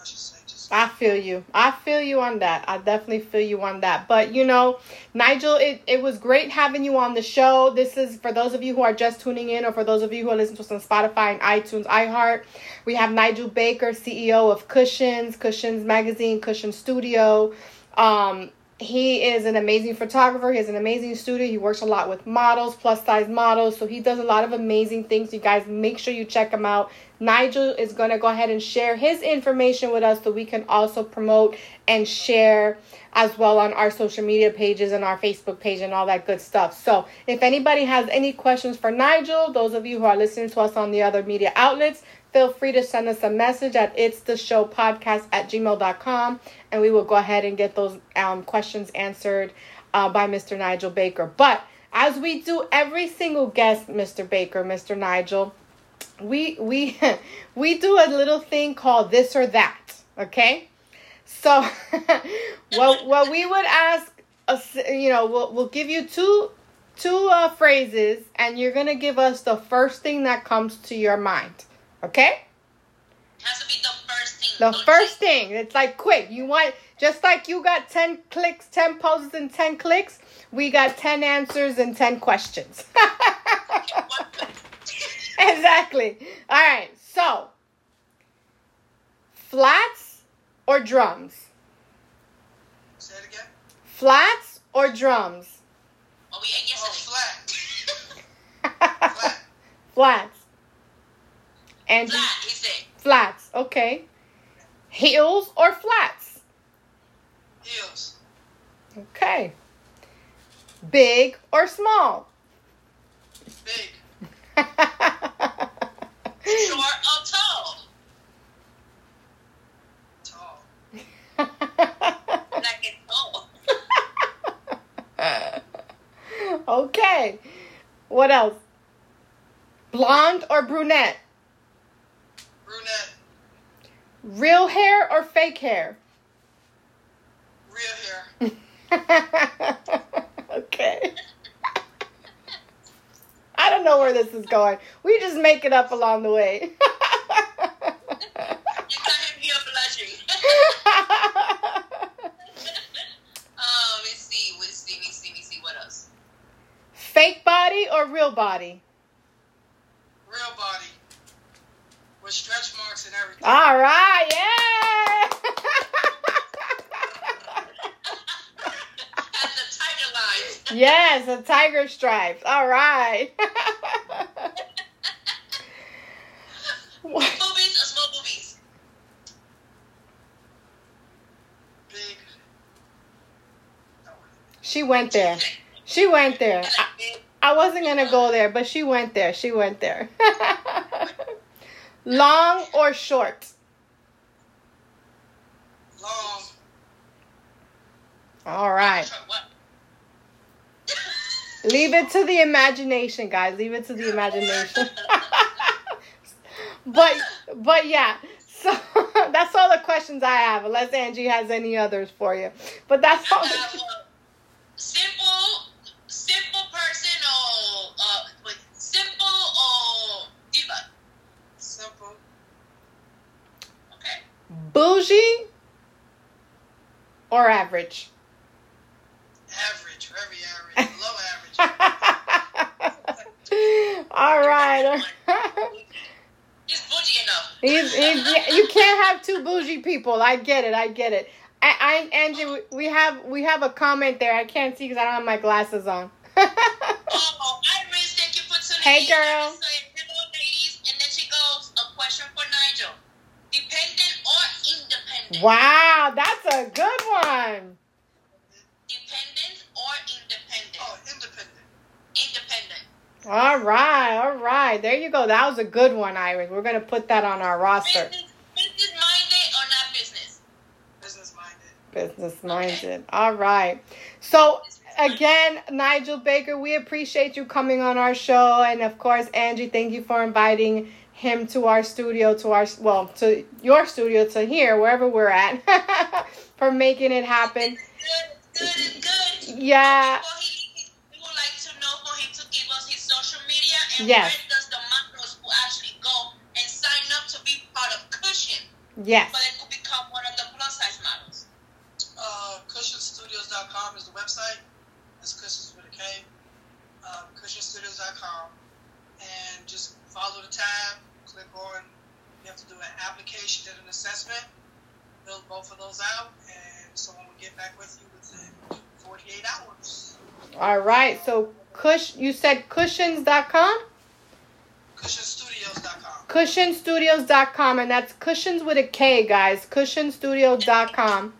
I should say just. I feel you. I feel you on that. I definitely feel you on that. But you know, Nigel, it, it was great having you on the show. This is for those of you who are just tuning in or for those of you who are listening to us on Spotify and iTunes, iHeart. We have Nigel Baker, CEO of Kushions, Kushions Magazine, Kushion Studio. Um, he is an amazing photographer. He has an amazing studio. He works a lot with models, plus size models. So he does a lot of amazing things. You guys make sure you check him out. Nigel is going to go ahead and share his information with us so we can also promote and share as well on our social media pages and our Facebook page and all that good stuff. So if anybody has any questions for Nigel, those of you who are listening to us on the other media outlets, feel free to send us a message at it's the show podcast at gmail.com and we will go ahead and get those um, questions answered uh, by Mr. Nigel Baker. But as we do every single guest, Mr. Baker, Mr. Nigel, we we we do a little thing called this or that. Okay, so what what we would ask, us, you know, we'll we'll give you two two uh, phrases, and you're gonna give us the first thing that comes to your mind. Okay, Has to be the first thing. the first thing. It's like quick. You want Just like you got 10 clicks, 10 poses, and 10 clicks, we got 10 answers and 10 questions. exactly. All right. So, flats or drums? Say it again. Flats or drums? Oh, we ate Oh, yesterday. flat. Flat. Flats. And Flat, he said. flats. Okay. Heels or flats? Heels. Okay. Big or small? Big. Short or tall? Tall. Like it's tall. okay. What else? Blonde or brunette? Brunette. Real hair or fake hair? Real hair. okay. I don't know where this is going. We just make it up along the way. You got him here blushing. let's see, let's see, let's see, let's see, what else? Fake body or real body? Real body. With stretch marks and everything. All right, yeah. and the tiger lines. Yes, a tiger stripes. All right. Big boobies or small boobies? Big. She went there. She went there. I, I wasn't gonna go there, but she went there. She went there. Long or short? Long. All right. Leave it to the imagination, guys. Leave it to the imagination. but but yeah. So that's all the questions I have, unless Angie has any others for you. But that's all. Have a simple, simple person or uh, wait, simple or diva. Simple. Okay. Bougie or? Average. Very average. Low average. All right. He's bougie enough. He's, he's, you can't have two bougie people. I get it. I get it. I, I Angie, we- have we have a comment there. I can't see because I don't have my glasses on. Oh, Iris, thank you for tuning Hey, girl. Iris said, Hello, ladies. And then she goes, a question for Nigel. Dependent or independent? wow, that's a good one. Dependent or independent? Oh, independent. Independent. All right, all right. There you go. That was a good one, Iris. We're gonna put that on our roster. Business, business minded or not business? Business minded. Business minded. All right. So again, Nigel Baker, we appreciate you coming on our show, and of course, Angie, thank you for inviting him to our studio, to our well, to your studio, to here, wherever we're at, for making it happen. Good, good, good. Yeah. Before he leaves, we would like to know for him to give us his social media and Yes. where does the models who actually go and sign up to be part of Kushion, Yes. but they could become one of the plus size models. Uh, kushionstudios.com is the website. That's cushions with a K. Um, kushionstudios.com. And just follow the tab, click on, you have to do an application and an assessment. Fill both of those out, and someone will get back with you within 48 hours. All right. So, Cush, you said kushions.com? Kushionstudios.com. kushionstudios.com and that's cushions with a K, guys. kushionstudios.com.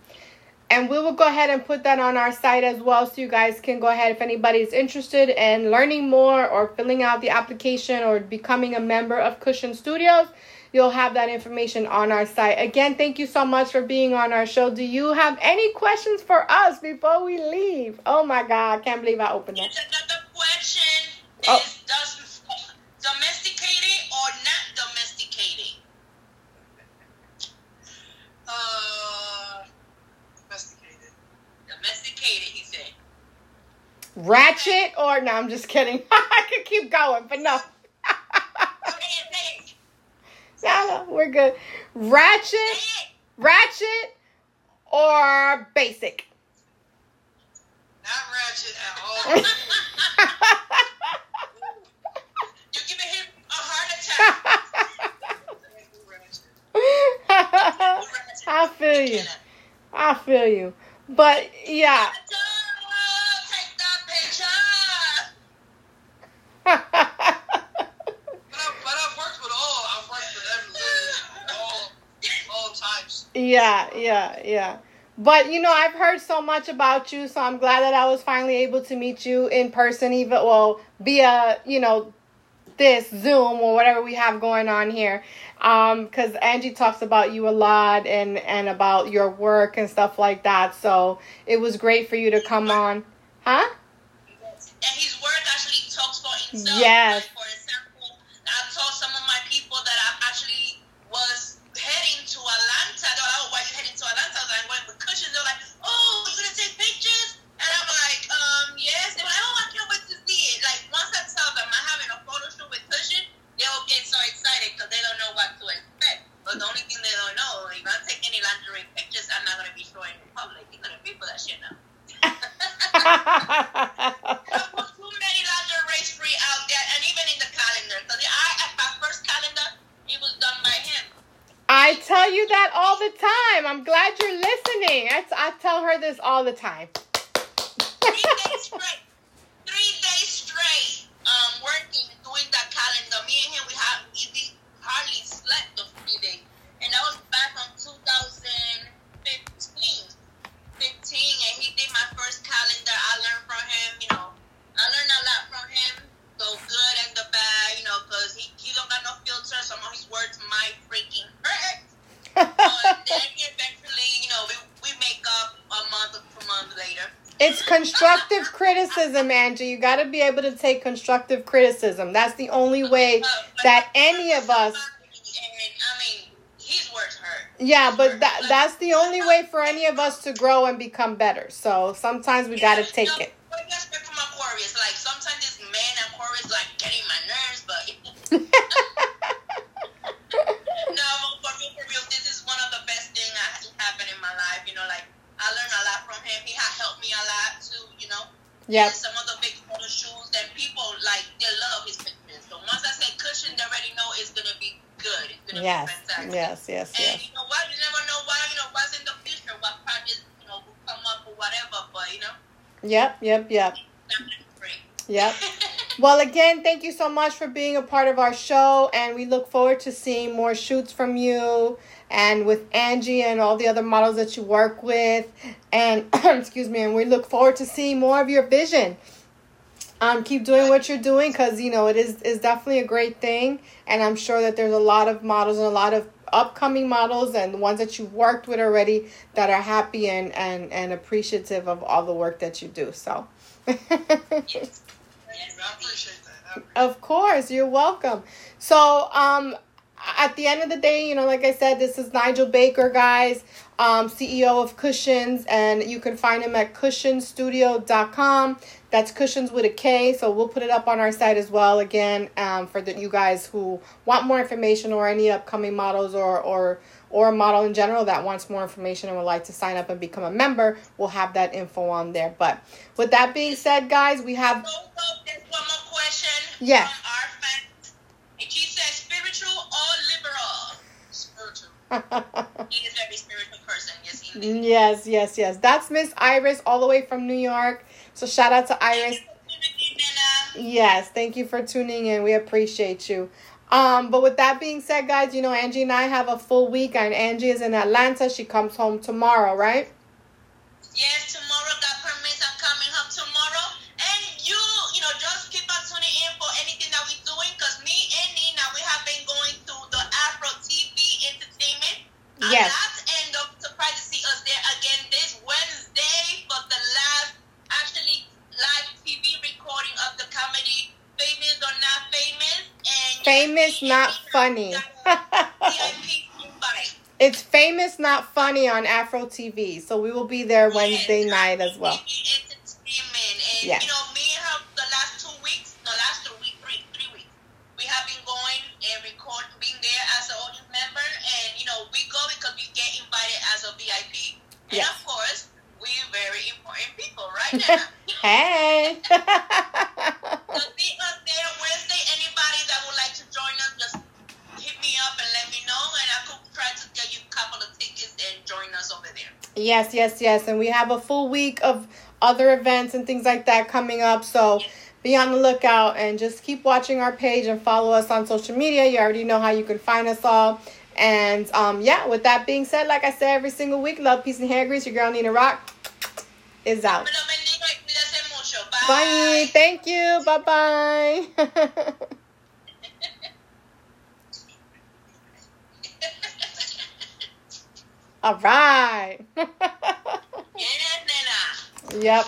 And we will go ahead and put that on our site as well so you guys can go ahead if anybody's interested in learning more or filling out the application or becoming a member of Kushion Studios. You'll have that information on our site. Again, thank you so much for being on our show. Do you have any questions for us before we leave? Oh my God, I can't believe I opened. It's another question. Oh. Is does or not domesticated? Uh, domesticated. Domesticated, he said. Ratchet or no, I'm just kidding. I could keep going, but no. Say it, say it. No, no, we're good. Ratchet, ratchet, or basic? Not ratchet at all. You're giving him a heart attack. I feel you. I feel you. But yeah. Yeah, yeah, yeah. But you know, I've heard so much about you, so I'm glad that I was finally able to meet you in person, even well via you know this Zoom or whatever we have going on here. Um, because Angie talks about you a lot and and about your work and stuff like that. So it was great for you to come on, huh? And work actually talks for himself. Yes. Like, for example, I told some of my people that I actually was heading to Atlanta. They're like, oh, why are you heading to Atlanta? I was like, I'm going with Kushions. They're like, oh, you gonna take pictures? And I'm like, um, yes. They were like, oh, I can't wait to see it. Like, once I tell them I'm having a photo shoot with Kushion, they'll get so excited because they don't know what to expect. But the only thing they don't know, if I take any lingerie pictures, I'm not gonna be showing in public. You're gonna pay for that shit now. I put too many lingerie free out there, and even in the calendar. Because I, at my first calendar, it was done by him. I tell you that all the time. I'm glad you're listening. I, I tell her this all the time. Three days straight. Three days straight. Um, working, doing that calendar. Me and him, we have we hardly slept those three days, and that was back on 2015. 15, and he did my first calendar. I learned from him. You know, I learned a lot from him. The good and the bad. You know, because he he don't got no filter. Some of his words might freaking hurt. But then eventually, you know, we, we make up a month or two months later. It's constructive criticism, Angie. You got to be able to take constructive criticism. That's the only way that any of us. And I mean, his words hurt. Yeah, but that that's the only way for any of us to grow and become better. So sometimes we got to take it. Yep. Some of the big photo shoots, then people like they love his pictures. So once I say Kushion, they already know it's gonna be good. It's gonna Yes. be fantastic. Yes. Yes. And Yes. you know what? You never know what you know what's in the future, what projects you know will come up or whatever. But you know, Yep. Yep. Yep. Yep. Well, again, thank you so much for being a part of our show, and we look forward to seeing more shoots from you and with Angie and all the other models that you work with. And excuse me, and we look forward to seeing more of your vision. Um, keep doing what you're doing because you know it is is definitely a great thing, and I'm sure that there's a lot of models and a lot of upcoming models and the ones that you've worked with already that are happy and and and appreciative of all the work that you do. So. Of course, you're welcome. So, um, at the end of the day, you know, like I said, this is Nigel Baker, guys, um, CEO of Kushions, and you can find him at kushionstudio.com. That's cushions with a K, so we'll put it up on our site as well. Again, um, for the you guys who want more information or any upcoming models or or or a model in general that wants more information and would like to sign up and become a member, we'll have that info on there. But with that being said, guys, we have So, so there's one more question Yes. from our fans. And she says spiritual or liberal? spiritual. He is very spiritual. Yes. Yes, yes. That's Miss Iris all the way from New York. So shout out to Iris. Yes, thank you for tuning in. We appreciate you. Um, but with that being said, guys, you know Angie and I have a full week, and Angie is in Atlanta. She comes home tomorrow, right? It's not funny. it's famous not funny on Afro TV. So we will be there Wednesday night as well. And, yes. You know, me and the last two weeks, the last three, weeks, we have been going and record, being there as an audience member. And, you know, we go because we get invited as a VIP. And, of course, we're very important people right hey. Yes. Yes, yes. And we have a full week of other events and things like that coming up. So be on the lookout and just keep watching our page and follow us on social media. You already know how you can find us all. And um, yeah, with that being said, like I said every single week, love, peace, and hair grease. Your girl Nina Rock is out. Me lo bendiga y cuídate mucho. Bye. Thank you. Bye bye. All right. Nena. yep.